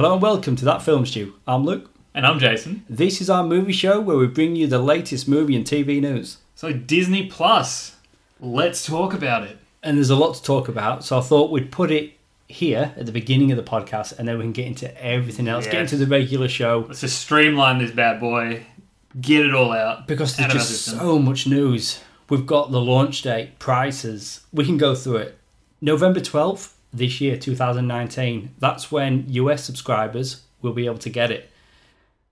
Hello and welcome to That Film Stew. I'm Luke. And I'm Jason. This is our movie show where we bring you the latest movie and TV news. So Disney Plus, let's talk about it. And there's a lot to talk about, so I thought we'd put it here at the beginning of the podcast and then we can get into everything else, get into the regular show. Let's just streamline this bad boy, get it all out. Because there's just so much news. We've got the launch date, prices. We can go through it. November 12th this year, 2019. That's when US subscribers will be able to get it.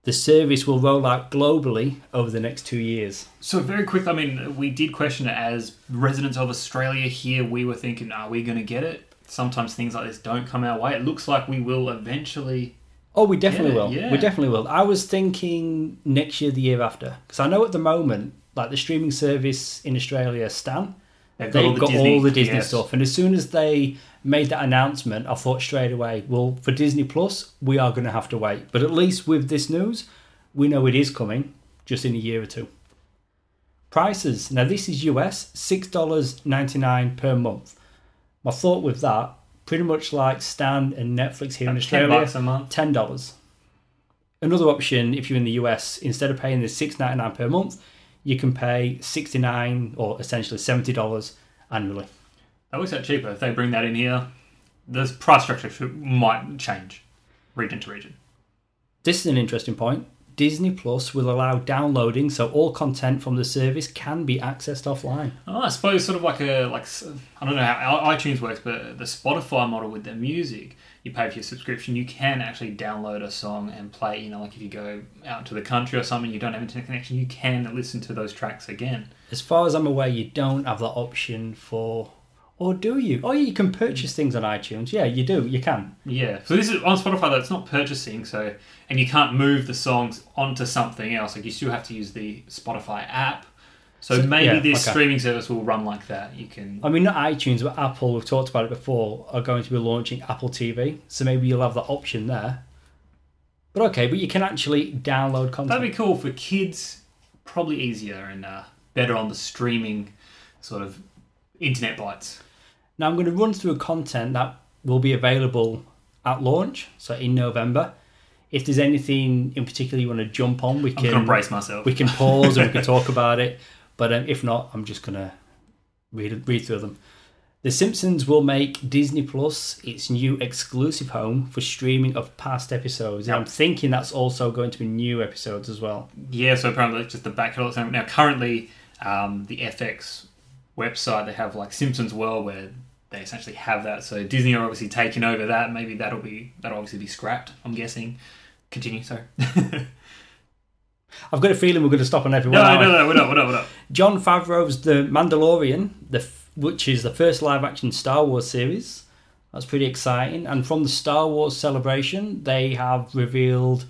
The service will roll out globally over the next two years. So very quick, I mean, we did question it as residents of Australia here. We were thinking, are we going to get it? Sometimes things like this don't come our way. It looks like we will eventually. Oh, we definitely will. yeah. We definitely will. I was thinking next year, the year after, because I know at the moment, like the streaming service in Australia, Stan, They've they've got all the Disney yes. stuff, and as soon as they made that announcement, I thought straight away, well, for Disney Plus, we are going to have to wait. But at least with this news, we know it is coming, just in a year or two. Prices. Now this is US, six dollars ninety nine per month. My thought with that, pretty much like Stan and Netflix here in About 10 Australia, bucks a month. ten dollars. Another option, if you're in the US, instead of paying the six ninety nine per month, you can pay sixty nine or essentially seventy dollars annually. That works out cheaper. If they bring that in here, the price structure should, might change region to region. This is an interesting point. Disney Plus will allow downloading, so all content from the service can be accessed offline. Oh, I suppose sort of like a like I don't know how iTunes works, but the Spotify model with their music, you pay for your subscription, you can actually download a song and play. You know, like if you go out to the country or something, you don't have internet connection, you can listen to those tracks again. As far as I'm aware, you don't have that option for, or do you? Oh, you can purchase things on iTunes. Yeah, you do. You can. Yeah. So this is on Spotify though. It's not purchasing, so and you can't move the songs onto something else. Like you still have to use the Spotify app. So, So- maybe yeah, this okay. streaming service will run like that. You can. I mean, not iTunes, but Apple. We've talked about it before. Are going to be launching Apple TV, so maybe you'll have that option there. But okay, but you can actually download content. That'd be cool for kids. Probably easier and uh, better on the streaming sort of internet bites. Now I'm going to run through a content that will be available at launch, so in November. If there's anything in particular you want to jump on, we I'm can brace myself. we can pause and we can talk about it. But um, if not, I'm just gonna read read through them. The Simpsons will make Disney Plus its new exclusive home for streaming of past episodes. And I'm thinking that's also going to be new episodes as well. Yeah, so apparently it's just the back catalog. Now, currently, um, the FX website they have like Simpsons World where they essentially have that. So Disney are obviously taking over that. Maybe that'll be that'll obviously be scrapped. I'm guessing. Continue. Sorry. no, I've got a feeling we're going to stop on everyone. no, aren't we? no, no. What up? What up? What up? Jon Favreau's The Mandalorian, the f- which is the first live action Star Wars series. That's pretty exciting. And from the Star Wars celebration, they have revealed.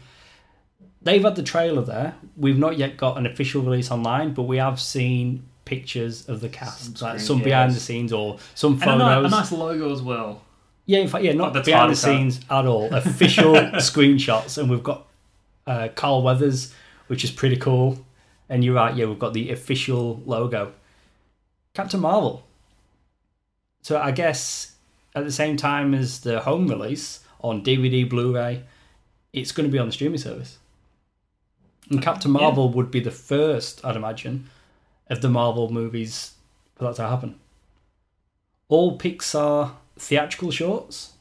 They've had the trailer there. We've not yet got an official release online, but we have seen pictures of the cast, Some like screen some behind the scenes or some And a, photos. ni- a nice logo as well. Yeah, in fact, yeah, not Like the behind the title card. scenes at all. Official screenshots, and we've got uh, Carl Weathers, which is pretty cool. And you're right, yeah, we've got the official logo. Captain Marvel. So I guess at the same time as the home release on DVD, Blu-ray, it's going to be on the streaming service. And Captain Yeah. Marvel would be the first, I'd imagine, of the Marvel movies for that to happen. All Pixar theatrical shorts.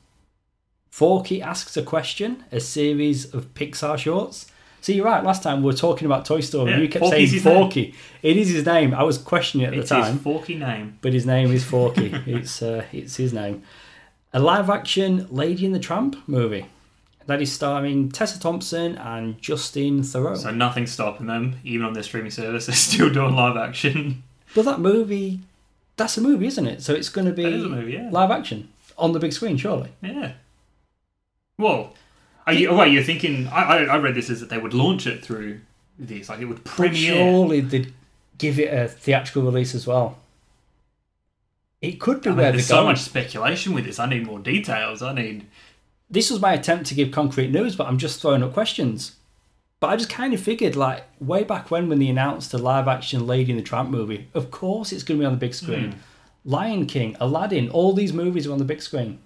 Forky asks a question, a series of Pixar shorts. See, you're right. Last time we were talking about Toy Story, and Yeah, you kept Forky's saying his name. Forky. It is his name. I was questioning it at It's the time, his forky name. but his name is Forky. it's uh, it's his name. A live-action Lady and the Tramp movie that is starring Tessa Thompson and Justin Theroux. So nothing's stopping them, even on their streaming service. They're still doing live action. But that movie, that's a movie, isn't it? So it's going to be movie, yeah. live action on the big screen, surely. Yeah. Well, are you? Wait, you're thinking? I, I I read this as that they would launch it through this, like it would premiere. surely they'd give it a theatrical release as well. It could be I mean, where there's so going. much speculation with this. I need more details. I need. This was my attempt to give concrete news, but I'm just throwing up questions. But I just kind of figured, like, way back when, when they announced the live action Lady and the Tramp movie, of course it's going to be on the big screen. Hmm. Lion King, Aladdin, all these movies are on the big screen.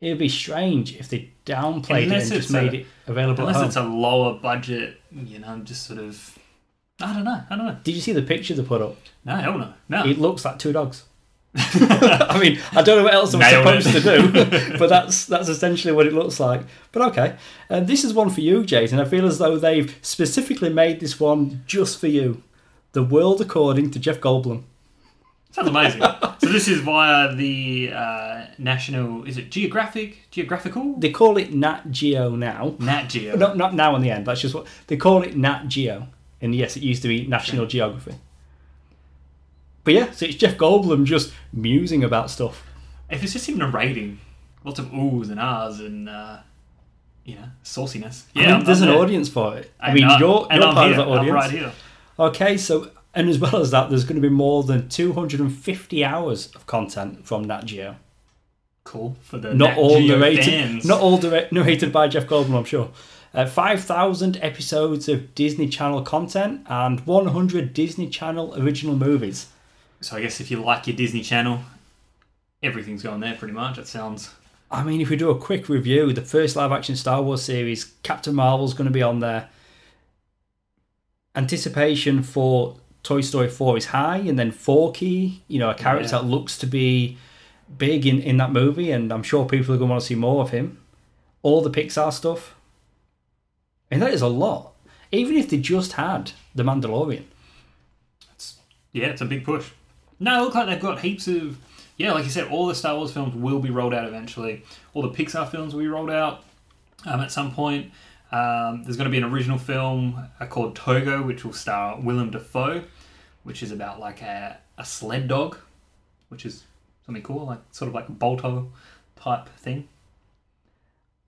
It'd be strange if they downplayed Unless it and just made a- it available Unless it's a lower budget, you know, just sort of. I don't know. I don't know. Did you see the picture they put up? No, hell no. No. It looks like two dogs. I mean, I don't know what else I'm Nailed supposed it. to do, but that's that's essentially what it looks like. But okay, and this is one for you, Jason. I feel as though they've specifically made this one just for you. The world according to Jeff Goldblum. Sounds amazing. so this is via the uh, National. Is it Geographic? Geographical? They call it Nat Geo now. Nat Geo. Not not now on the end. That's just what they call it. Nat Geo, and yes, it used to be National Geography. But yeah, so it's Jeff Goldblum just musing about stuff. If it's just him narrating, lots of oohs and ahs and uh, you know sauciness. I mean, there's I'm an there. audience for it. I And mean, I- you're, you're part here. of the audience. I'm right here. Okay, so and as well as that, there's going to be more than 250 hours of content from Nat Geo. Cool for the Not Nat all Geo narrated, fans. not all direct, narrated by Jeff Goldblum, I'm sure. Uh, 5,000 episodes of Disney Channel content and 100 Disney Channel original movies. So I guess if you like your Disney Channel, everything's going there pretty much. It sounds. I mean, if we do a quick review, the first live action Star Wars series, Captain Marvel's going to be on there. Anticipation for Toy Story 4 is high, and then Forky, you know, a character Yeah. that looks to be big in, in that movie, and I'm sure people are going to want to see more of him. All the Pixar stuff. And that is a lot. Even if they just had The Mandalorian. Yeah, it's a big push. No, it looks like they've got heaps of. Yeah, like you said, all the Star Wars films will be rolled out eventually. All the Pixar films will be rolled out um, at some point. Um, there's going to be an original film uh, called Togo, which will star Willem Dafoe, which is about like a, a sled dog, which is something cool, like sort of like a Balto type thing.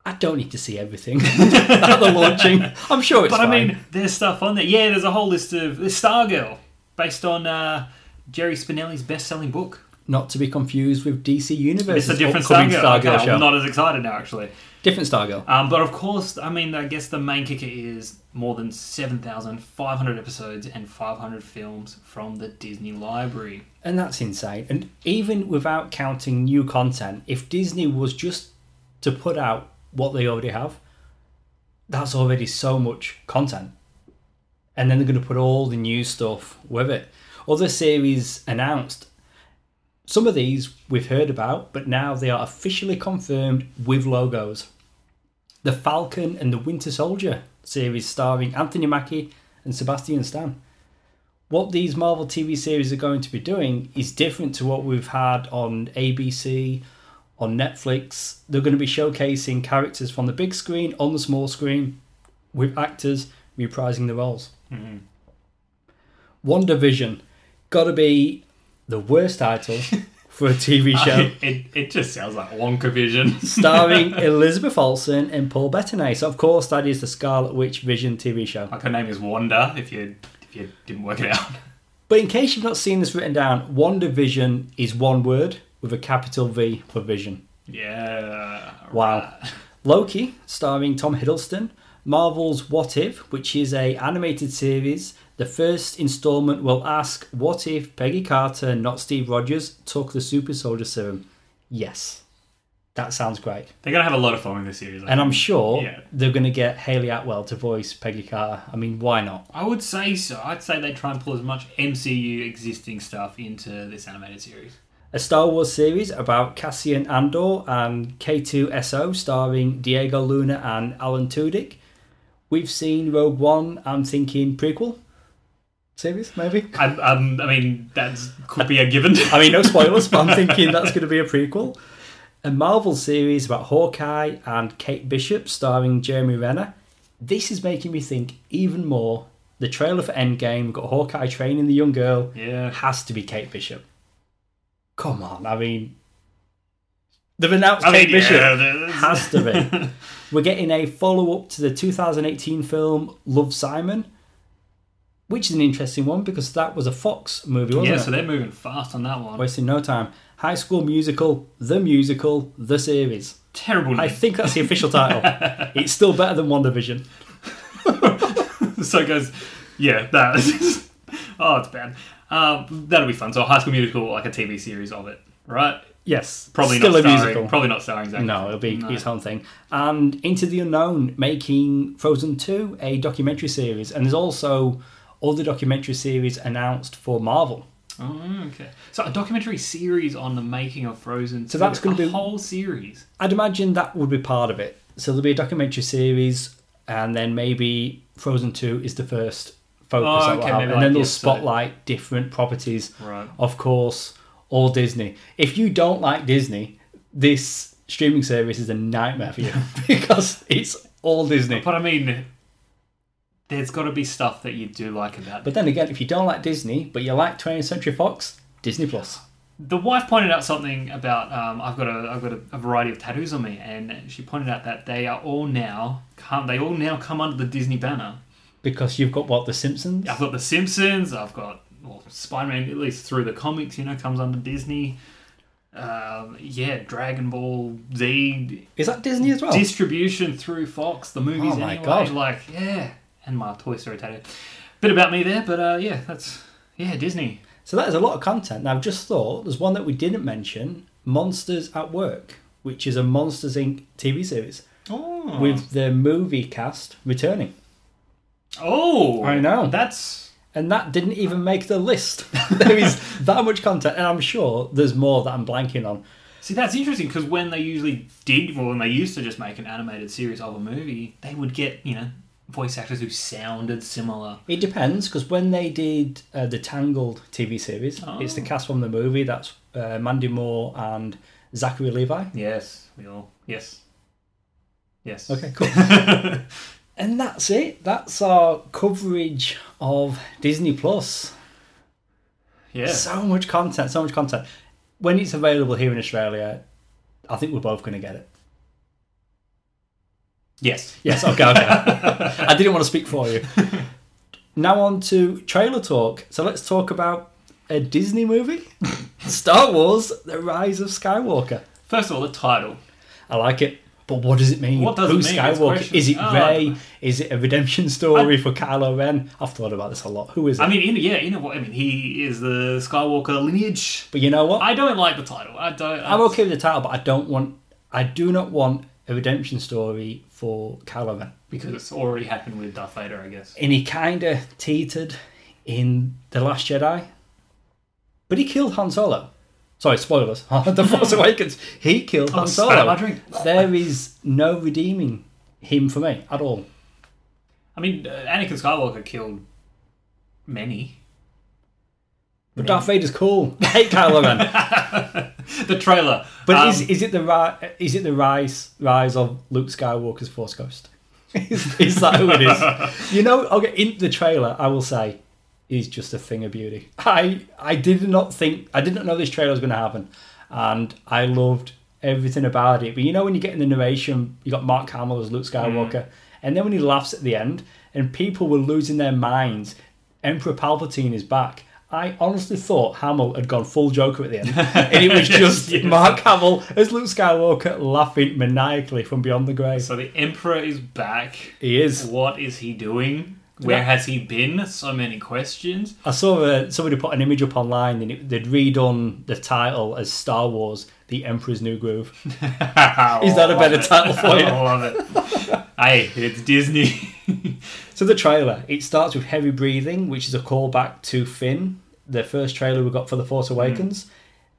I don't need to see everything at the launching. I'm sure it's But fine. I mean, there's stuff on there. Yeah, there's a whole list of there's Stargirl, based on uh, Jerry Spinelli's best-selling book. Not to be confused with DC Universe. It's a different Stargirl. Stargirl okay, show. I'm not as excited now, actually. Different Stargirl. Um, but of course, I mean, I guess the main kicker is more than 7,500 episodes and 500 films from the Disney library. And that's insane. And even without counting new content, if Disney was just to put out what they already have, that's already so much content. And then they're going to put all the new stuff with it. Other series announced. Some of these we've heard about, but now they are officially confirmed with logos. The Falcon and the Winter Soldier series starring Anthony Mackie and Sebastian Stan what these Marvel TV series are going to be doing is different to what we've had on ABC, on Netflix. They're going to be showcasing characters from the big screen on the small screen with actors reprising the roles. Mm-hmm. WandaVision, gotta be the worst title for a TV show. it, it just sounds like Wonka Vision. starring Elizabeth Olsen and Paul Bettany. So, of course, that is the Scarlet Witch Vision TV show. like her name is Wanda, if you if you didn't work it out. But in case you've not seen this written down, WandaVision is one word with a capital V for vision. Yeah. Wow. right. Loki, starring Tom Hiddleston. Marvel's What If, which is a animated series. The first installment will ask, what if Peggy Carter, not Steve Rogers, took the super soldier serum? Yes. That sounds great. They're gonna have a lot of fun with this series. I And I'm sure Yeah. they're going to get Hayley Atwell to voice Peggy Carter. I mean, why not? I would say so. I'd say they try and pull as much MCU existing stuff into this animated series. A Star Wars series about Cassian Andor and K2SO, starring Diego Luna and Alan Tudyk. We've seen Rogue One. I'm thinking prequel series, maybe. I, um, I mean, that could be a given. I mean, no spoilers, but I'm thinking that's going to be a prequel. A Marvel series about Hawkeye and Kate Bishop, starring Jeremy Renner. This is making me think even more. The trailer for Endgame, we've got Hawkeye training the young girl. yeah. has to be Kate Bishop. Come on, I mean, they've announced I mean, Kate Bishop. yeah, Has to be. We're getting a follow up to the 2018 film Love Simon, which is an interesting one because that was a Fox movie, wasn't yeah, it? Yeah, so they're moving fast on that one. Wasting no time. High School Musical, the musical, the series. Terrible I think that's the official title. it's still better than WandaVision. so it goes, yeah, that. oh, it's bad. Um, that'll be fun. So, High School Musical, like a TV series of it, right? Yes, Probably still not a starring, musical. Probably not starring Zac. No, it'll be No. its own thing. And Into the Unknown making Frozen 2 a documentary series. And there's also other documentary series announced for Marvel. Oh, okay. So a documentary series on the making of Frozen. So that's gonna be a whole series. I'd imagine that would be part of it. So there'll be a documentary series, and then maybe Frozen 2 is the first focus. Oh, okay, and like, then they'll yeah, so- spotlight different properties. Right. Of course, all Disney. If you don't like Disney, this streaming service is a nightmare for you because it's all Disney. But I mean, there's got to be stuff that you do like about But then again, if you don't like Disney, but you like 20th Century Fox, Disney Plus. the wife pointed out something about um, I've got a I've got a, a variety of tattoos on me, and she pointed out that they are all now come they all now come under the Disney banner. Because you've got what, The Simpsons? I've got the Simpsons. I've got well, Spider Man at least through the comics, you know, comes under Disney. Um, yeah, Dragon Ball Z Is that Disney as well? distribution through Fox, the movies. Oh my anyway. God. Like yeah, and my Toy Story tattoo. Bit about me there, but uh, yeah, that's yeah Disney. So that is a lot of content. Now, I've just thought there's one that we didn't mention Monsters at Work, which is a Monsters Inc. TV series Oh, with the movie cast returning. oh, I know. That's And that didn't even make the list. there is that much content, and I'm sure there's more that I'm blanking on. see that's interesting because when they usually did, well, when they used to just make an animated series of a movie, they would get you know voice actors who sounded similar. It depends because when they did uh, the Tangled TV series, it's the Oh. cast from the movie. That's uh, Mandy Moore and Zachary Levi. Yes, we all yes, yes. Okay, cool. and that's it. That's our coverage of Disney Plus. Yeah. So much content, so much content. When it's available here in Australia, I think we're both going to get it. Yes. Yes, okay, okay. I didn't want to speak for you. Now on to trailer talk. So let's talk about a Disney movie, Star Wars: The Rise of Skywalker. First of all, the title. I like it, but what does it mean? What does it mean? Skywalker? Is it Oh, Rey? Is it a redemption story for Kylo Ren? I've thought about this a lot. Who is it? I mean, in, yeah, you know what? I mean, he is the Skywalker lineage. but you know what? I don't like the title. I don't. I'm okay with the title, but I don't want. I do not want a redemption story for Ren. because it's already happened with Darth Vader, I guess. and he kind of teetered in the Last Jedi, but he killed Han Solo. Sorry, spoilers. the Force Awakens. He killed Han Oh, my Solo. There is no redeeming him for me at all. I mean, uh, Anakin Skywalker killed many. But Darth Vader's cool. I hate Kylo Ren. The trailer. But Um, is, is it the ri- is it the rise rise of Luke Skywalker's Force Ghost? is, is that who it is? you know, okay. In the trailer, I will say, is just a thing of beauty. I I did not think I didn't know this trailer was going to happen, and I loved everything about it. But you know, when you get in the narration, you got Mark Hamill as Luke Skywalker, and then when he laughs at the end, and people were losing their minds. Emperor Palpatine is back. I honestly thought Hamill had gone full Joker at the end, and it was Yes, just yes. Mark Hamill as Luke Skywalker laughing maniacally from beyond the grave. so the Emperor is back. He is. What is he doing? Where Yeah. has he been? So many questions. I saw uh, somebody put an image up online, and it, they'd redone the title as Star Wars: The Emperor's New Groove. Is that a oh, better title for you? I love it. hey, it's Disney. So the trailer it starts with heavy breathing, which is a callback to Finn, the first trailer we got for the Force Awakens, hmm.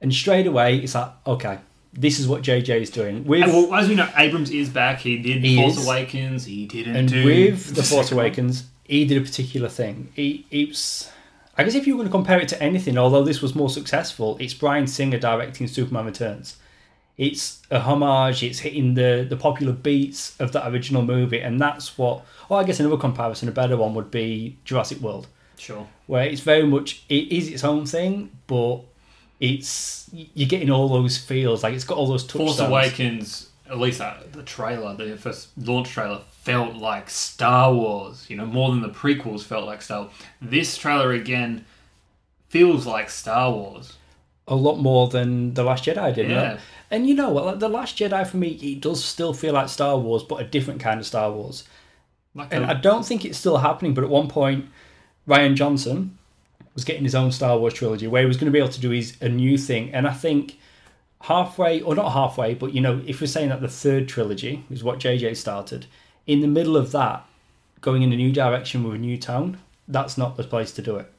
and straight away it's like, okay, this is what JJ is doing with And, well, as we know, Abrams is back. He did He Force is. Awakens. He didn't and do with the Force. Awakens, he did a particular thing. He, it's, I guess, if you were going to compare it to anything, although this was more successful, it's Bryan Singer directing Superman Returns. It's a homage. It's hitting the the popular beats of that original movie, and that's what. Well, I guess another comparison, a better one, would be Jurassic World, Sure. where it's very much it is its own thing, but it's you're getting all those feels like it's got all those touchstones. Force Awakens, at least uh, the trailer, the first launch trailer, felt like Star Wars. You know, more than the prequels felt like Star. Wars. This trailer again feels like Star Wars. a lot more than the Last Jedi did. Yeah. Yeah. And you know what? Like, the Last Jedi for me, it does still feel like Star Wars, but a different kind of Star Wars. Like And a- I don't think it's still happening. But at one point, Rian Johnson was getting his own Star Wars trilogy, where he was going to be able to do his a new thing. And I think halfway, or not halfway, but you know, if we're saying that the third trilogy is what JJ started, in the middle of that, going in a new direction with a new tone, that's not the place to do it.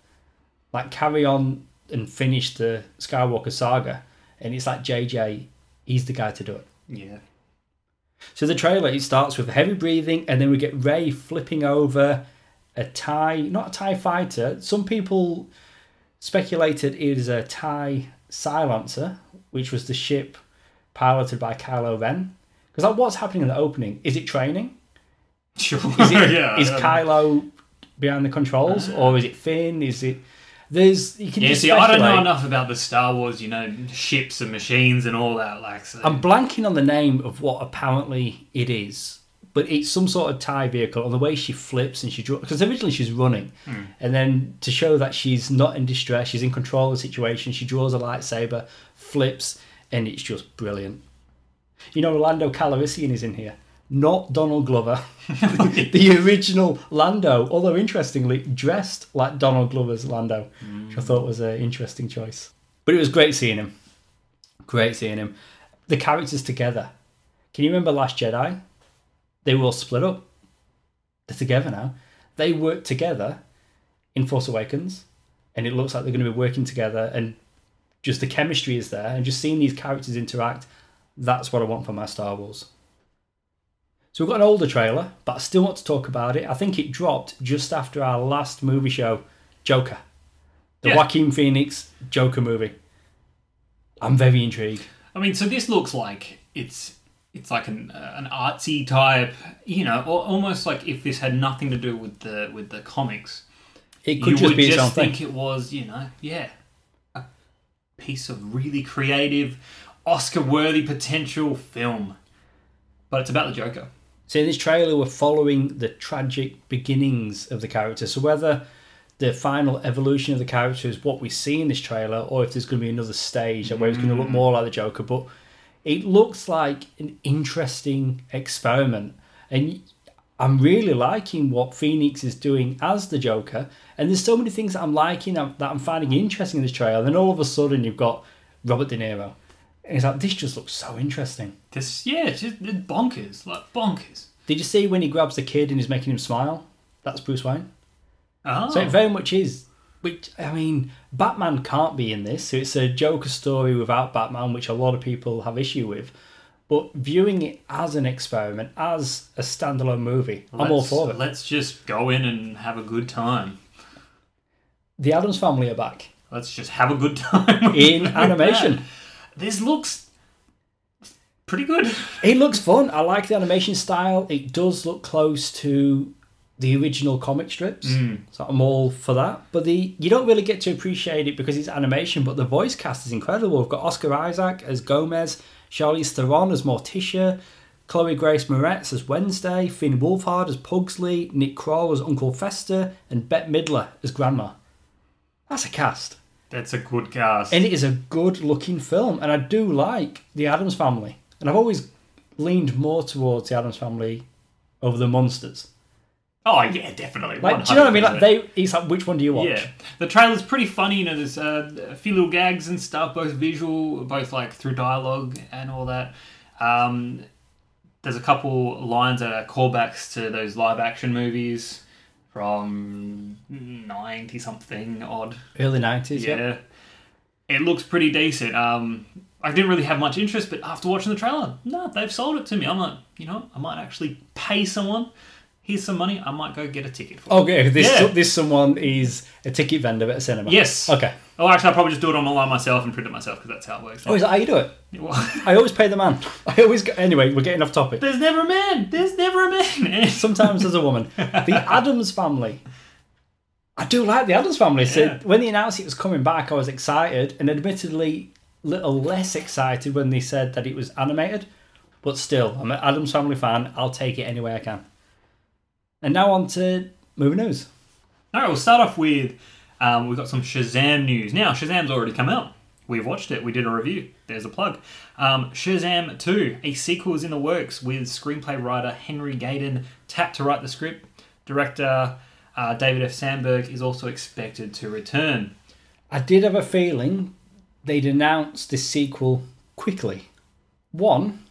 Like carry on and finish the Skywalker saga, and it's like JJ, he's the guy to do it. Yeah. So the trailer it starts with heavy breathing, and then we get Rey flipping over a tie, not a tie fighter. Some people speculated it is a tie silencer, which was the ship piloted by Kylo Ren. Because like, what's happening in the opening? Is it training? Sure. Is it yeah. is I don't- Kylo behind the controls, uh, or is it Finn? Is it there's you can Yeah, just see, I don't know enough about the Star Wars, you know, ships and machines and all that. Like, so. I'm blanking on the name of what apparently it is, but it's some sort of tie vehicle. And the way she flips and she draws, because originally she's running, hmm. and then to show that she's not in distress, she's in control of the situation. She draws a lightsaber, flips, and it's just brilliant. You know, Orlando Calrissian is in here, not Donald Glover, the original Lando. Although interestingly, dressed like Donald Glover's Lando, which I hmm. thought was an interesting choice. But it was great seeing him. Great seeing him. The characters together. Can you remember Last Jedi? They were all split up. They're together now. They work together in Force Awakens, and it looks like they're going to be working together, and just the chemistry is there, and just seeing these characters interact. That's what I want for my Star Wars. So we've got an older trailer, but I still want to talk about it. I think it dropped just after our last movie show, Joker. The Yeah. Joaquin Phoenix Joker movie. I'm very intrigued. I mean, so this looks like it's it's like an uh, an artsy type, you know, or almost like if this had nothing to do with the with the comics, It could you just would be just thing. think it was, you know, yeah, a piece of really creative, Oscar-worthy potential film. But it's about the Joker. So in this trailer, we're following the tragic beginnings of the character. So whether the final evolution of the character is what we see in this trailer, or if there's going to be another stage where it's going to look more like the Joker, but it looks like an interesting experiment, and I'm really liking what Phoenix is doing as the Joker. And there's so many things that I'm liking that I'm finding interesting in this trailer. And then all of a sudden, you've got Robert De Niro, and it's like this just looks so interesting. This, yeah, it's just it's bonkers, like bonkers. Did you see when he grabs the kid and he's making him smile? That's Bruce Wayne. Oh, So it very much is. Which I mean, Batman can't be in this. So it's a Joker story without Batman, which a lot of people have issue with. But viewing it as an experiment, as a standalone movie, I'm all for it. Let's just go in and have a good time. The Addams Family are back Let's just have a good time in animation. that. This looks pretty good. It looks fun. I like the animation style. It does look close to the original comic strips, mm. so I'm all for that. But the you don't really get to appreciate it because it's animation. But the voice cast is incredible. We've got Oscar Isaac as Gomez, Charlize Theron as Morticia, Chloe Grace Moretz as Wednesday, Finn Wolfhard as Pugsley, Nick Kroll as Uncle Fester, and Bette Midler as Grandma. That's a cast. That's a good cast. And it is a good looking film, and I do like the Addams Family. And I've always leaned more towards the Addams Family over the monsters. Oh yeah, definitely. Like, do you know what I mean? Like they, it's like which one do you watch? Yeah, the trailer's pretty funny. You know, there's uh, a few little gags and stuff, both visual, both like through dialogue and all that. Um, there's a couple lines that are callbacks to those live action movies from ninety something odd. Early nineties. Yeah. Yeah. It looks pretty decent. Um, I didn't really have much interest, but after watching the trailer, no, they've sold it to me. I'm like, you know, I might actually pay someone. Here's some money. I might go get a ticket for. it. Oh, okay. This Yeah. this someone is a ticket vendor at a cinema. Yes. Okay. Oh, actually, I'll probably just do it online myself and print it myself because that's how it works. Oh, is that how you do it? Well, I always pay the man. I always. Go, anyway, we're getting off topic. There's never a man. There's never a man. Sometimes there's a woman. The Addams Family. I do like the Addams Family. So Yeah. when they announced it was coming back, I was excited, and admittedly, a little less excited when they said that it was animated. But still, I'm an Addams Family fan. I'll take it any way I can. And now on to movie news. All right, we'll start off with um, we've got some Shazam news. Now, Shazam's already come out. We've watched it. We did a review. There's a plug. Um, Shazam 2, a sequel is in the works with screenplay writer Henry Gayden tapped to write the script. Director uh, David F. Sandberg is also expected to return. I did have a feeling they'd announce this sequel quickly. One,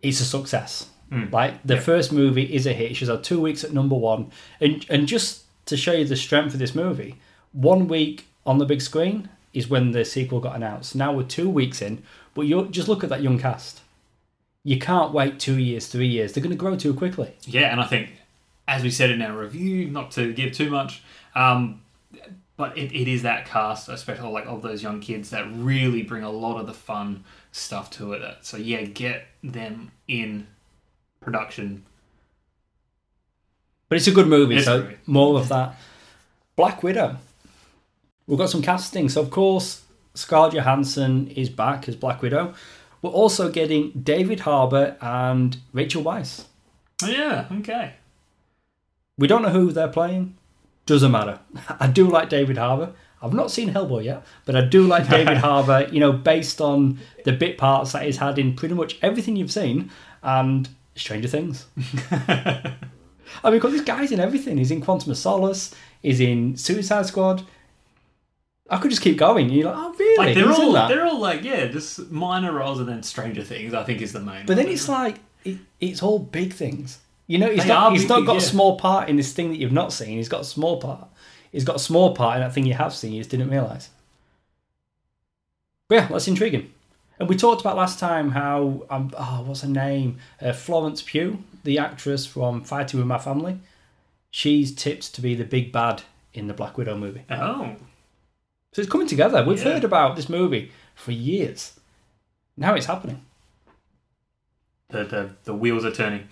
it's a success. Mm. Like the Yeah. first movie is a hit. She's had two weeks at number one, and and just to show you the strength of this movie, one week on the big screen is when the sequel got announced. Now we're two weeks in, but you just look at that young cast. You can't wait two years, three years. They're going to grow too quickly. Yeah, and I think, as we said in our review, not to give too much, um, but it, it is that cast, especially like of those young kids, that really bring a lot of the fun stuff to it. So yeah, get them in production. But it's a good movie, It's so great. more of that. Black Widow. We've got some casting. So, of course, Scarlett Johansson is back as Black Widow. We're also getting David Harbour and Rachel Weisz. Oh, yeah, okay. We don't know who they're playing. Doesn't matter. I do like David Harbour. I've not seen Hellboy yet, but I do like David Harbour, you know, based on the bit parts that he's had in pretty much everything you've seen and Stranger Things. I mean, because this guy's in everything. He's in Quantum of Solace. He's in Suicide Squad. I could just keep going. You're like, oh, really? Like they're He's all they're all like yeah, just minor roles and then Stranger Things. I think is the main. But then it's like it, it's all big things. You know, he's They not he's big not got a small part in this thing that you've not seen. He's got a small part. He's got a small part in that thing you have seen. You just didn't realise. But yeah, that's intriguing. And we talked about last time how um, oh, what's her name? Uh, Florence Pugh, the actress from Fighting with My Family. She's tipped to be the big bad in the Black Widow movie. oh So it's coming together. We've Yeah. heard about this movie for years. Now it's happening. the, the, the wheels are turning.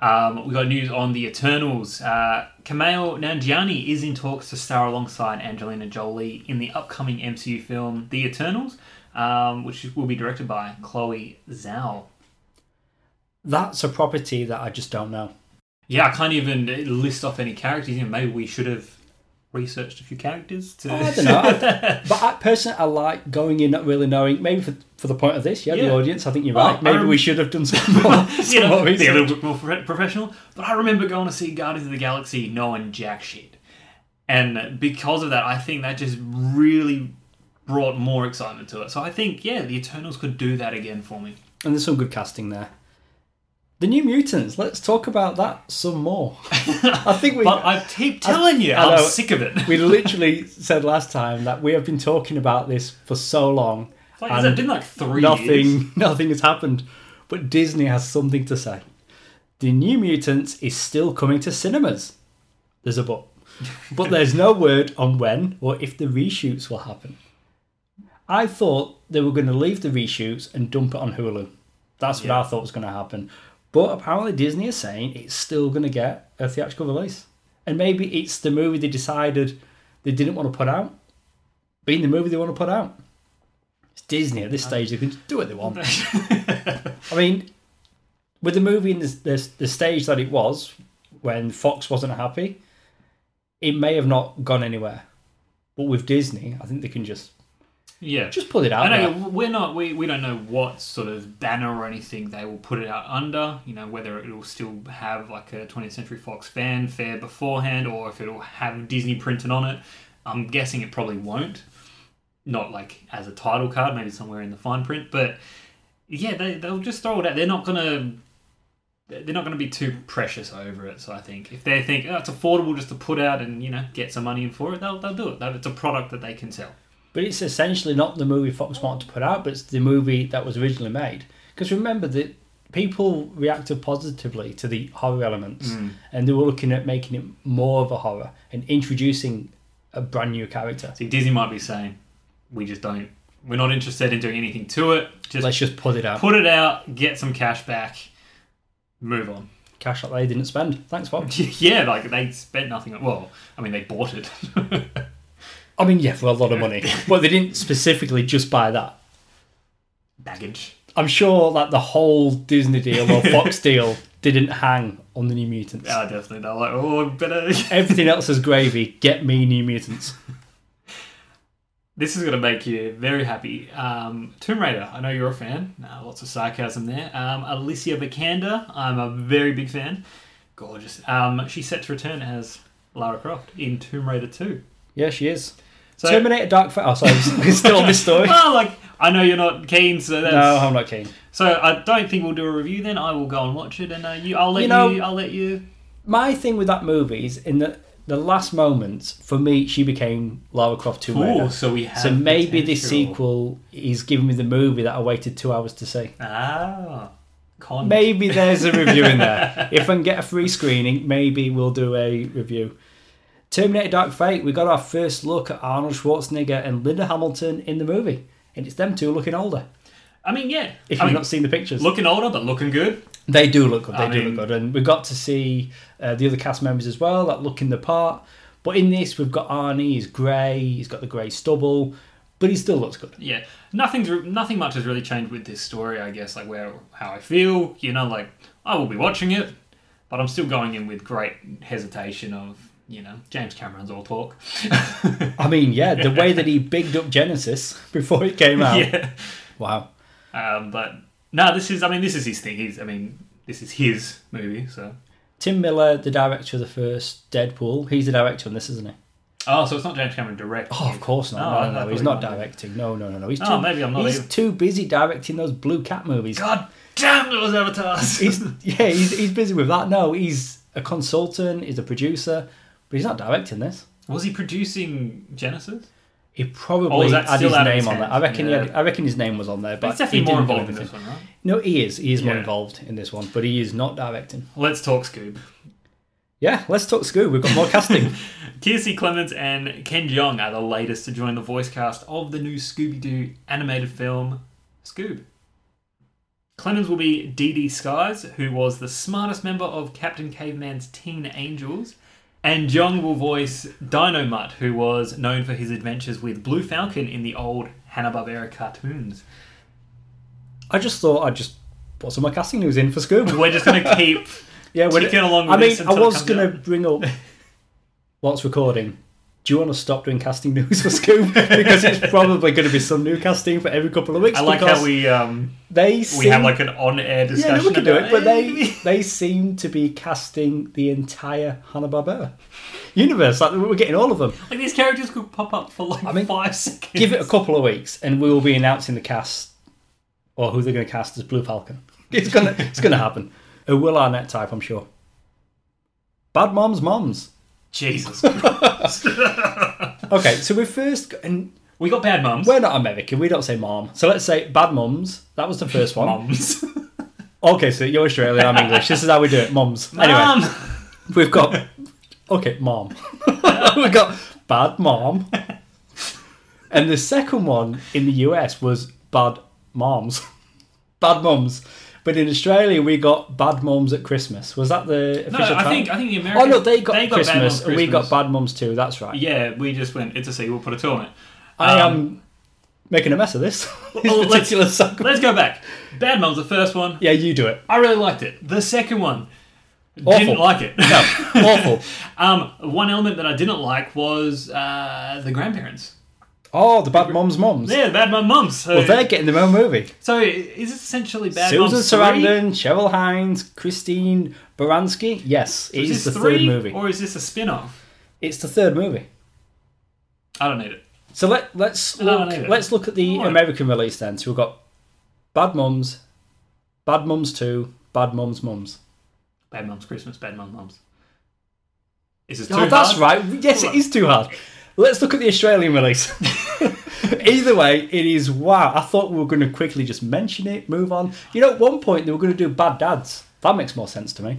Um, we got news on the Eternals. Uh, Kumail Nanjiani is in talks to star alongside Angelina Jolie in the upcoming MCU film The Eternals, um, which will be directed by Chloe Zhao. That's a property that I just don't know. Yeah, I can't even list off any characters. You know, maybe we should have researched a few characters to. Oh, I don't know. I- but I personally, I like going in not really knowing. Maybe for, for the point of this, yeah, the audience. I think you're right. Maybe I we should have done some more, you some know, more be a little bit more professional. But I remember going to see Guardians of the Galaxy knowing jack shit. And because of that, I think that just really brought more excitement to it. So I think, yeah, the Eternals could do that again for me. And there's some good casting there. The New Mutants. Let's talk about that some more. I think we. But I keep telling you, I I'm sick of it. we literally said last time that we have been talking about this for so long. It's like, it's been like three nothing, years. nothing has happened. But Disney has something to say. The New Mutants is still coming to cinemas. There's a but. But there's no word on when or if the reshoots will happen. I thought they were going to leave the reshoots and dump it on Hulu. That's what Yeah. I thought was going to happen. But apparently Disney is saying it's still going to get a theatrical release. And maybe it's the movie they decided they didn't want to put out, being the movie they want to put out. It's Disney at this stage; they can do what they want. I mean, with the movie in the, the, the stage that it was, when Fox wasn't happy, it may have not gone anywhere. But with Disney, I think they can just Yeah. just put it out I know uh, there. we're not we, we don't know what sort of banner or anything they will put it out under. You know whether it will still have like a 20th Century Fox fanfare beforehand, or if it'll have Disney printed on it. I'm guessing it probably won't. Not like as a title card, maybe somewhere in the fine print. But yeah, they they'll just throw it out. They're not gonna they're not going to be too precious over it. So I think if they think oh, it's affordable just to put out and you know get some money in for it, they'll they'll do it. That It's a product that they can sell. But it's essentially not the movie Fox wanted to put out, but it's the movie that was originally made. Because remember that people reacted positively to the horror elements, hmm. and they were looking at making it more of a horror and introducing a brand new character. See, Disney might be saying, we just don't, we're not interested in doing anything to it. Just Let's just put it out. put it out, get some cash back, move on. Cash that they didn't spend. Thanks, Fox. yeah, like they spent nothing. Well, I mean, they bought it. I mean, yeah, for a lot of money, but they didn't specifically just buy that. Baggage. I'm sure that the whole Disney deal or Fox deal didn't hang on the New Mutants. Yeah, definitely. They're like, oh, better. Everything else is gravy. Get me New Mutants. this is going to make you very happy. Um, Tomb Raider, I know you're a fan. Uh, lots of sarcasm there. Um, Alicia Vikander, I'm a very big fan. Gorgeous. Um, she's set to return as Lara Croft in Tomb Raider 2. Yeah, she is. So, Terminator Dark Fate. Oh, sorry, we're still on this story. well, like I know you're not keen, so that's No, I'm not keen. so I don't think we'll do a review. Then I will go and watch it, and uh, you, I'll let You you, know- I'll let you. My thing with that movie is in the the last moments for me, she became Lara Croft Tomb Raider. Ooh, so we have. So maybe this sequel is giving me the movie that I waited two hours to see. Ah, con. Maybe there's a review in there. If I can get a free screening, maybe we'll do a review. Terminator Dark Fate, we got our first look at Arnold Schwarzenegger and Linda Hamilton in the movie. And it's them two looking older. I mean, yeah. If I you've mean, not seen the pictures. looking older but looking good. They do look good. They I do mean- look good, and we got to see uh, the other cast members as well that look in the part. But in this, we've got Arnie. He's grey. He's got the grey stubble, but he still looks good. Yeah, nothing's nothing much has really changed with this story. I guess like where how I feel. You know, like I will be watching it, but I'm still going in with great hesitation of you know James Cameron's all talk. I mean, yeah, the way that he bigged up Genesis before it came out. yeah, Wow. um, but no, this is I mean this is his thing. He's I mean this is his movie. So Tim Miller, the director of the first Deadpool, he's the director on this, isn't he? oh, so it's not James Cameron direct. Oh, of course not. Oh, I- no, no, he's not directing. No, no, no, no. He's too, Oh, maybe I'm not He's either. too busy directing those Blue Cat movies. God damn those avatars. He's yeah, he's, he's busy with that. No, he's a consultant. He's a producer, but he's not directing this. Was he producing Genesis? He Or probably that had still his out of name on there. I reckon. He Yeah. had, I reckon his name was on there, But he's definitely he more didn't do involved in anything. this one, right? No, he is. He is more Yeah. involved in this one, but he is not directing. Let's talk Scoob. Yeah, let's talk Scoob. We've got more casting. Kiersey Clemons and Ken Jeong are the latest to join the voice cast of the new Scooby Doo animated film, Scoob. Clemons will be Dee Dee Sykes, who was the smartest member of Captain Caveman's Teen Angels, and Jeong will voice Dynomutt, who was known for his adventures with Blue Falcon in the old Hanna-Barbera cartoons. I just thought I'd just put some of my casting news in for Scoob. We're just going to keep Yeah, ticking along with I mean, this I it was going to bring up what's recording. Do you want to stop doing casting news for Scoob? because it's probably going to be some new casting for every couple of weeks. I like how we um, they we have like an on-air yeah, discussion. no, we can do it, but they they seem to be casting the entire Hanna Barbera universe. Like we're getting all of them. Like these characters could pop up for like I mean, five seconds. Give it a couple of weeks, and we will be announcing the cast or who they're going to cast as Blue Falcon. It's gonna it's gonna happen. A Will Arnett type, I'm sure. Bad moms, moms. Jesus. Christ. okay, so we first got, and we got bad mums. we're not American. We don't say mom. So let's say bad mums. That was the first one. Mums. Okay, so you're Australian. I'm English. This is how we do it. Mums. Anyway, we've got okay, mom. we've got bad mom, and the second one in the US was bad moms, bad mums. But in Australia, we got bad Moms at Christmas. Was that the official? No. I think I think the Oh Americans. no, they got, Bad Christmas, Mums and we got bad mums too. That's right. Yeah, we just went. It's a sequel. We'll put a two on it. I Um, am making a mess of this. this well, let's- Let's go back. Bad Moms, the first one. Yeah, you do it. I really liked it. The second one, Awful. didn't like it. No, awful. um, one element that I didn't like was uh, the grandparents. Oh, the bad Moms mums. Yeah, the bad mum mums. So, Well, they're getting their own movie. so is this essentially bad Susan mums three? Sarandon, Cheryl Hines, Christine Baranski. Yes, it Is is this the three, third movie. or is this a spin-off? It's the third movie. I don't need it. So let let's look. let's look at the Alright. American release then. So we've got Bad Mums, Bad Mums Two, Bad Mums Mums. Bad Mums Christmas, Bad Mum Mums. Is this oh, too Oh, that's hard? right. Yes, it is too hard. Let's look at the Australian release. Either way, it is wow. I thought we were going to quickly just mention it, move on. You know, at one point they were going to do Bad Dads. That makes more sense to me,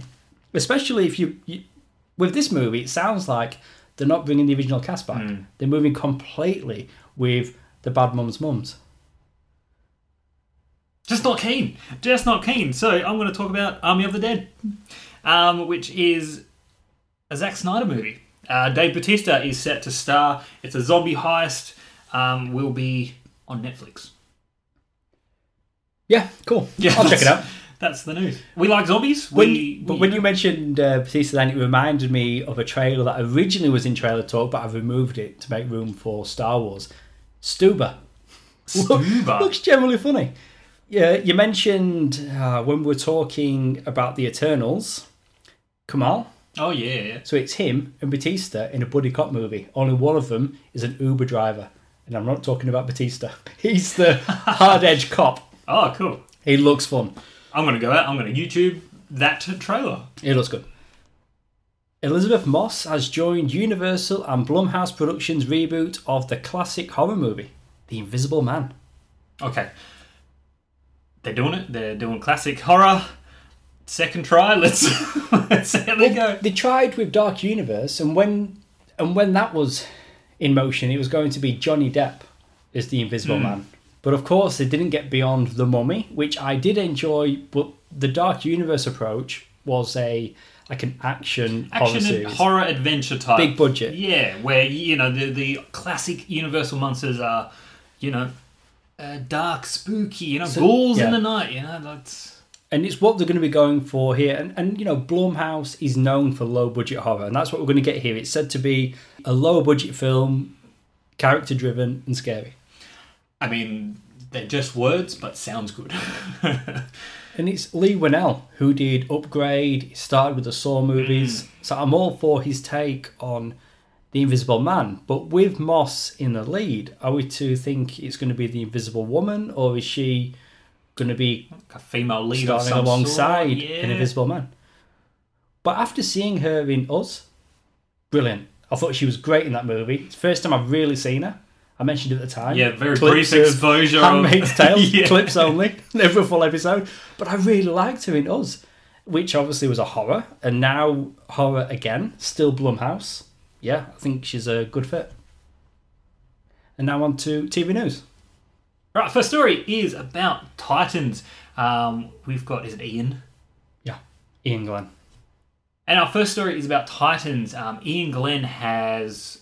especially if you, you with this movie. It sounds like they're not bringing the original cast back. Hmm. They're moving completely with the Bad Mums Mums. Just not keen. Just not keen. So I'm going to talk about Army of the Dead, um, which is a Zack Snyder movie. Uh, Dave Batista is set to star. It's a zombie heist. Um, will be on Netflix. Yeah, cool. Yeah, I'll check it out. That's the news. We like zombies. When, we, but we- when you mentioned uh, Batista, then it reminded me of a trailer that originally was in trailer talk, but I've removed it to make room for Star Wars. Stuber. Stuber. Looks generally funny. Yeah, you mentioned uh, when we were talking about the Eternals, Kumail, Oh yeah, yeah. So it's him and Batista in a buddy cop movie. Only one of them is an Uber driver. And I'm not talking about Batista. He's the hard edge cop. Oh, cool. He looks fun. I'm gonna go out. I'm gonna YouTube that trailer. It looks good. Elisabeth Moss has joined Universal and Blumhouse Productions' reboot of the classic horror movie, The Invisible Man. Okay. They're doing it. They're doing classic horror. Second try. Let's let's see how they go. They tried with Dark Universe, and when and when that was in motion, it was going to be Johnny Depp as the Invisible Man. But of course, they didn't get beyond the Mummy, which I did enjoy. But the Dark Universe approach was a like an action, horror Action horror adventure type. big budget. Yeah, where you know the the classic Universal monsters are, you know, uh, dark, spooky. You know, So- ghouls yeah. in the night. You know, that's and it's what they're going to be going for here. And, and you know, Blumhouse is known for low budget horror, and that's what we're going to get here. It's said to be a lower budget film, character driven and scary. I mean, they're just words, but sounds good. And it's Leigh Whannell who did Upgrade. He started with the Saw movies, mm. so I'm all for his take on the Invisible Man. But with Moss in the lead, are we to think it's going to be the Invisible Woman, or is she going to be a female lead alongside. Yeah. an Invisible Man. But after seeing her in Us, brilliant. I thought she was great in that movie. It's the first time I've really seen her. I mentioned at the time. Yeah, very Clips brief exposure. Handmaid's Tale, Yeah. clips only, never a full episode. But I really liked her in Us, which obviously was a horror, and now horror again, still Blumhouse. Yeah, I think she's a good fit. And now on to TV news. Right, first story is about Titans. Um, we've got is it Iain? Yeah, Iain Glen. And our first story is about Titans. Um, Iain Glen has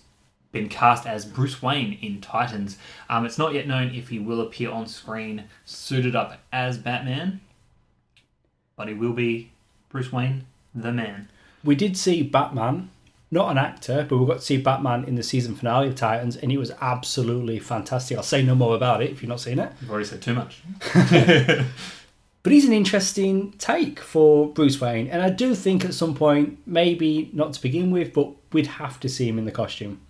been cast as Bruce Wayne in Titans. Um, it's not yet known if he will appear on screen suited up as Batman, but he will be Bruce Wayne, the man. We did see Batman, not an actor, but we got to see Batman in the season finale of Titans, and it was absolutely fantastic. I'll say no more about it if you've not seen it. You've already said too much. But he's an interesting take for Bruce Wayne, and I do think at some point, maybe not to begin with, but we'd have to see him in the costume.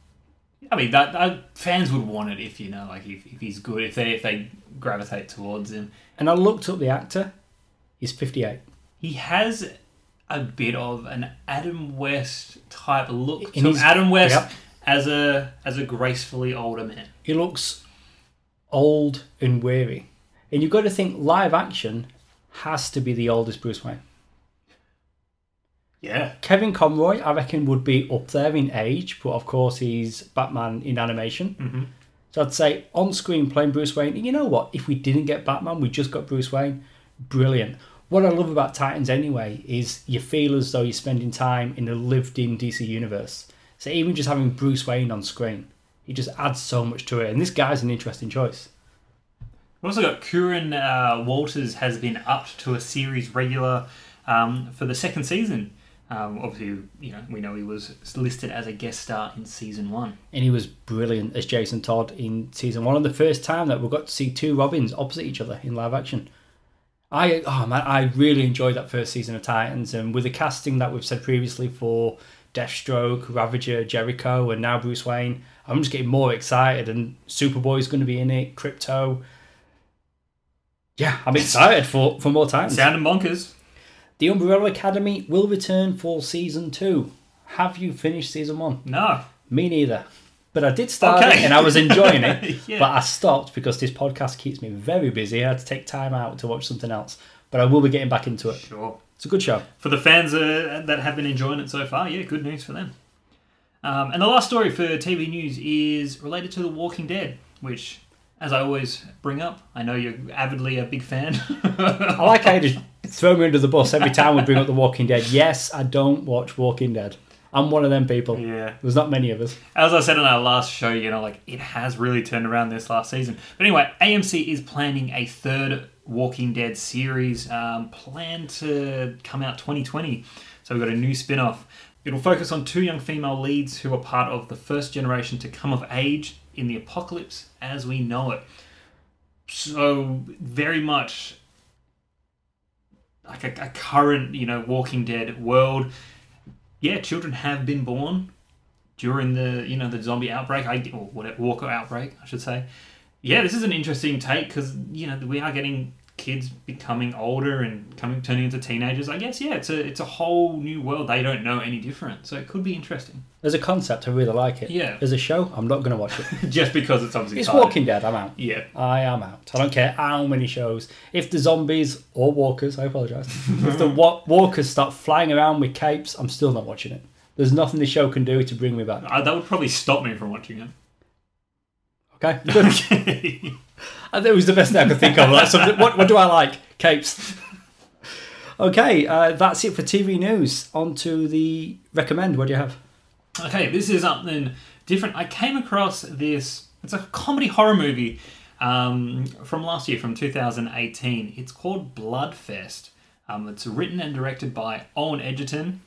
I mean, that, that fans would want it if you know, like if, if he's good, if they if they gravitate towards him. And I looked up the actor; he's fifty-eight. He has a bit of an Adam West type look. And So he's- Adam West Yep. as a as a gracefully older man. He looks old and weary, and you've got to think live action has to be the oldest Bruce Wayne. Yeah. Kevin Conroy, I reckon, would be up there in age, but of course he's Batman in animation. Mhm. So I'd say on screen playing Bruce Wayne. You know what? If we didn't get Batman, we just got Bruce Wayne. Brilliant. What I love about Titans anyway is you feel as though you're spending time in a lived-in DC universe. So even just having Bruce Wayne on screen, he just adds so much to it. And this guy's an interesting choice. We've also got Curran uh, Walters has been upped to a series regular um, for the second season. Um, obviously, you know we know he was listed as a guest star in season one. And he was brilliant as Jason Todd in season one. And the first time that we got to see two Robins opposite each other in live action. I oh man, I really enjoyed that first season of Titans, and with the casting that we've said previously for Deathstroke, Ravager, Jericho, and now Bruce Wayne, I'm just getting more excited. And Superboy's going to be in it, Krypto. Yeah, I'm excited for for more Titans. Sound and bonkers. The Umbrella Academy will return for season two. Have you finished season one? No. Me neither. But I did start Okay. it and I was enjoying it. Yeah. But I stopped because this podcast keeps me very busy. I had to take time out to watch something else. But I will be getting back into it. Sure. It's a good show. For the fans uh, that have been enjoying it so far, yeah, good news for them. Um, and the last story for TV news is related to The Walking Dead, which, as I always bring up, I know you're avidly a big fan. I like how you just throw me under the bus every time we bring up The Walking Dead. Yes, I don't watch Walking Dead. I'm one of them people. yeah. There's not many of us. As I said in our last show, you know, like it has really turned around this last season. But anyway, AMC is planning a third Walking Dead series, um, planned to come out 2020. So we've got a new spin off. It'll focus on two young female leads who are part of the first generation to come of age in the apocalypse as we know it. So, very much like a, a current, you know, Walking Dead world yeah, children have been born during the you know the zombie outbreak, I or whatever Walker outbreak, I should say. Yeah, this is an interesting take because you know we are getting kids becoming older and coming turning into teenagers. I guess yeah, it's a it's a whole new world. They don't know any different, so it could be interesting. As a concept, I really like it. Yeah. As a show, I'm not going to watch it. Just because it's obviously It's tied. Walking Dead. I'm out. Yeah, I am out. I don't care how many shows. If the zombies or walkers, I apologise. if the wa- walkers start flying around with capes, I'm still not watching it. There's nothing the show can do to bring me back. I, that would probably stop me from watching it. Okay. Okay. Think it was the best thing I could think of. Like something, what, what do I like? Capes. Okay, uh, that's it for TV news. On to the recommend. What do you have? Okay, this is something different. I came across this. It's a comedy horror movie um, from last year, from 2018. It's called Bloodfest. Um, it's written and directed by Owen Egerton.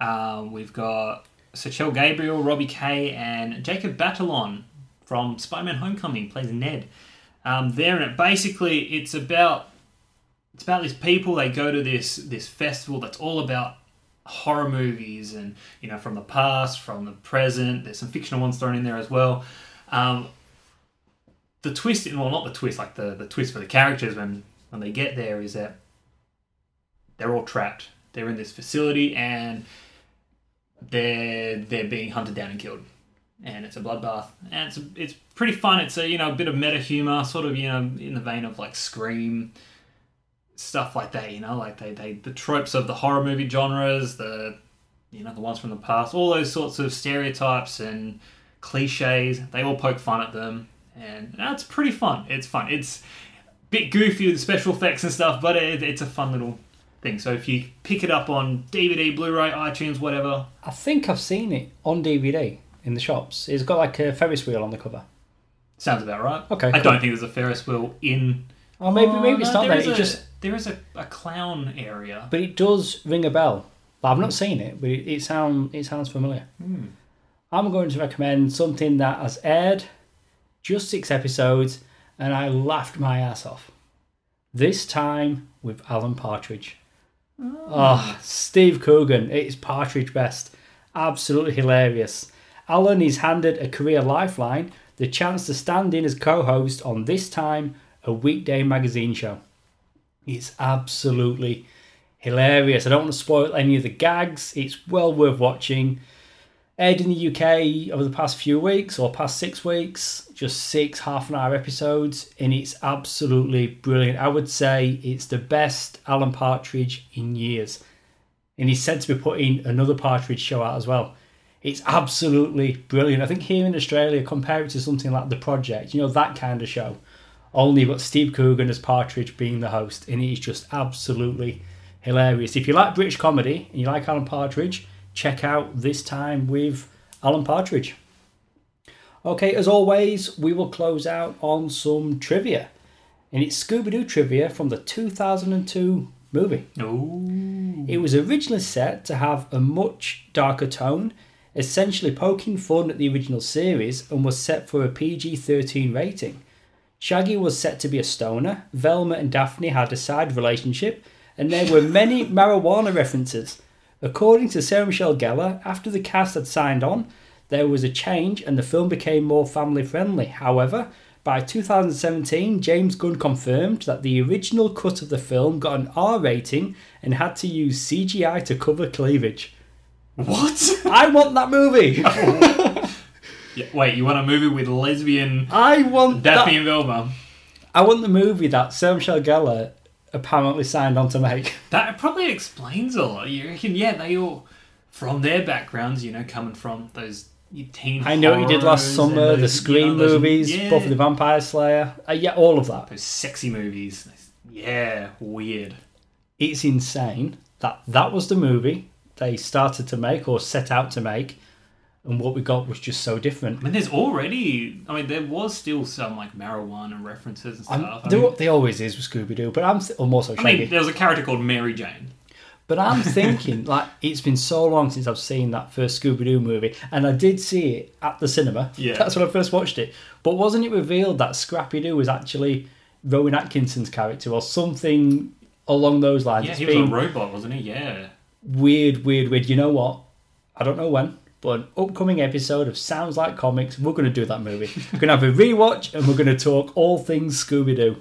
Um, we've got Seychelle Gabriel, Robbie Kay, and Jacob Batalon from Spider-Man: Homecoming plays Ned. Um, there, and basically it's about it's about these people. They go to this this festival that's all about horror movies and you know from the past from the present there's some fictional ones thrown in there as well um, the twist well not the twist like the, the twist for the characters when when they get there is that they're all trapped they're in this facility and they're they're being hunted down and killed and it's a bloodbath and it's it's pretty fun it's a you know a bit of meta humor sort of you know in the vein of like scream stuff like that, you know, like they, they the tropes of the horror movie genres, the you know, the ones from the past, all those sorts of stereotypes and cliches, they all poke fun at them. And that's pretty fun. It's fun. It's a bit goofy with special effects and stuff, but it, it's a fun little thing. So if you pick it up on DVD, Blu-ray, iTunes, whatever, I think I've seen it on DVD in the shops. It's got like a Ferris wheel on the cover. sounds about right. Okay, I cool. don't think there's a Ferris wheel in. Oh, maybe Oh, maybe it's no, not there is It a- just there is a, a clown area. but it does ring a bell. But I've not seen it, but it, it sound it sounds familiar. Hmm. I'm going to recommend something that has aired just six episodes, and I laughed my ass off. This time with Alan Partridge. Oh, Steve Coogan, it's Partridge best. Absolutely hilarious. Alan is handed a career lifeline, the chance to stand in as co host on this time a weekday magazine show. It's absolutely hilarious. I don't want to spoil any of the gags, it's well worth watching. Aired in the UK over the past few weeks or past six weeks, just six half an hour episodes, and it's absolutely brilliant. I would say it's the best Alan Partridge in years. And he's said to be putting another Partridge show out as well. It's absolutely brilliant. I think here in Australia, compare it to something like The Project, you know, that kind of show. Only you've Steve Coogan as Partridge being the host, and it is just absolutely hilarious. If you like British comedy and you like Alan Partridge, check out This Time with Alan Partridge. Okay, as always, we will close out on some trivia. And it's Scooby Doo trivia from the 2002 movie. Ooh. It was originally set to have a much darker tone, essentially poking fun at the original series, and was set for a PG 13 rating. Shaggy was set to be a stoner, Velma and Daphne had a side relationship, and there were many marijuana references. According to Sarah Michelle Gellar, after the cast had signed on, there was a change and the film became more family friendly. However, by 2017, James Gunn confirmed that the original cut of the film got an R rating and had to use CGI to cover cleavage. What? I want that movie! Yeah, wait, you want a movie with lesbian I want Daphne that. and Velma? I want the movie that Sarah Michelle Gellar apparently signed on to make. That probably explains a lot. You reckon? Yeah, they all from their backgrounds, you know, coming from those teen. I know what you did last horrors summer, and the those, Scream you know, those- movies, yeah, Buffy the Vampire Slayer. Uh, yeah, all of that. those sexy movies. Yeah, weird. It's insane that that was the movie they started to make or set out to make, and what we got was just so different. I mean, there's already. I mean, there was still some like marijuana references and stuff. I there, mean, there always is with Scooby Doo, but I'm th- or more so I Shaggy. mean, there was a character called Mary Jane. But I'm thinking, like, it's been so long since I've seen that first Scooby Doo movie, and I did see it at the cinema. Yeah. That's when I first watched it. But wasn't it revealed that Scrappy Doo was actually Rowan Atkinson's character or something along those lines? Yeah, It's he was been a robot, wasn't he? Yeah. Weird, weird, weird. You know what? I don't know when, but an upcoming episode of Sounds Like Comics, we're going to do that movie. we're going to have a rewatch and we're going to talk all things Scooby Doo.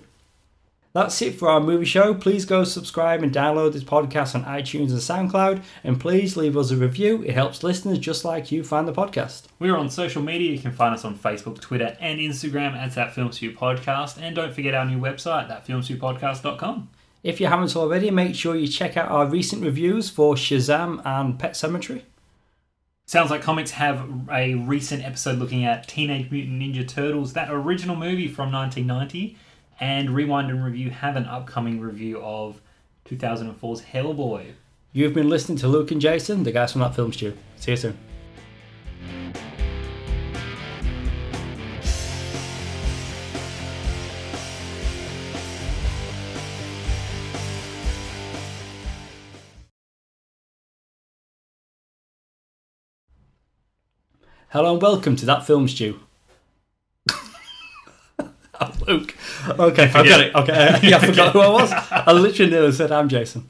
That's it for our movie show. Please go subscribe and download this podcast on iTunes and SoundCloud, and please leave us a review. It helps listeners just like you find the podcast. We're on social media. You can find us on Facebook, Twitter, and Instagram at that Film Stew Podcast. And don't forget our new website, thatfilmstewpodcast.com. If you haven't already, make sure you check out our recent reviews for Shazam and Pet Sematary. Sounds like Comics have a recent episode looking at Teenage Mutant Ninja Turtles, that original movie from 1990. And Rewind and Review have an upcoming review of 2004's Hellboy. You've been listening to Luke and Jason, the guys from that film stew. See you soon. Hello and welcome to that film stew. Luke. Okay, I've got it. Okay, uh, yeah, I forgot who I was. I literally nearly said I'm Jason.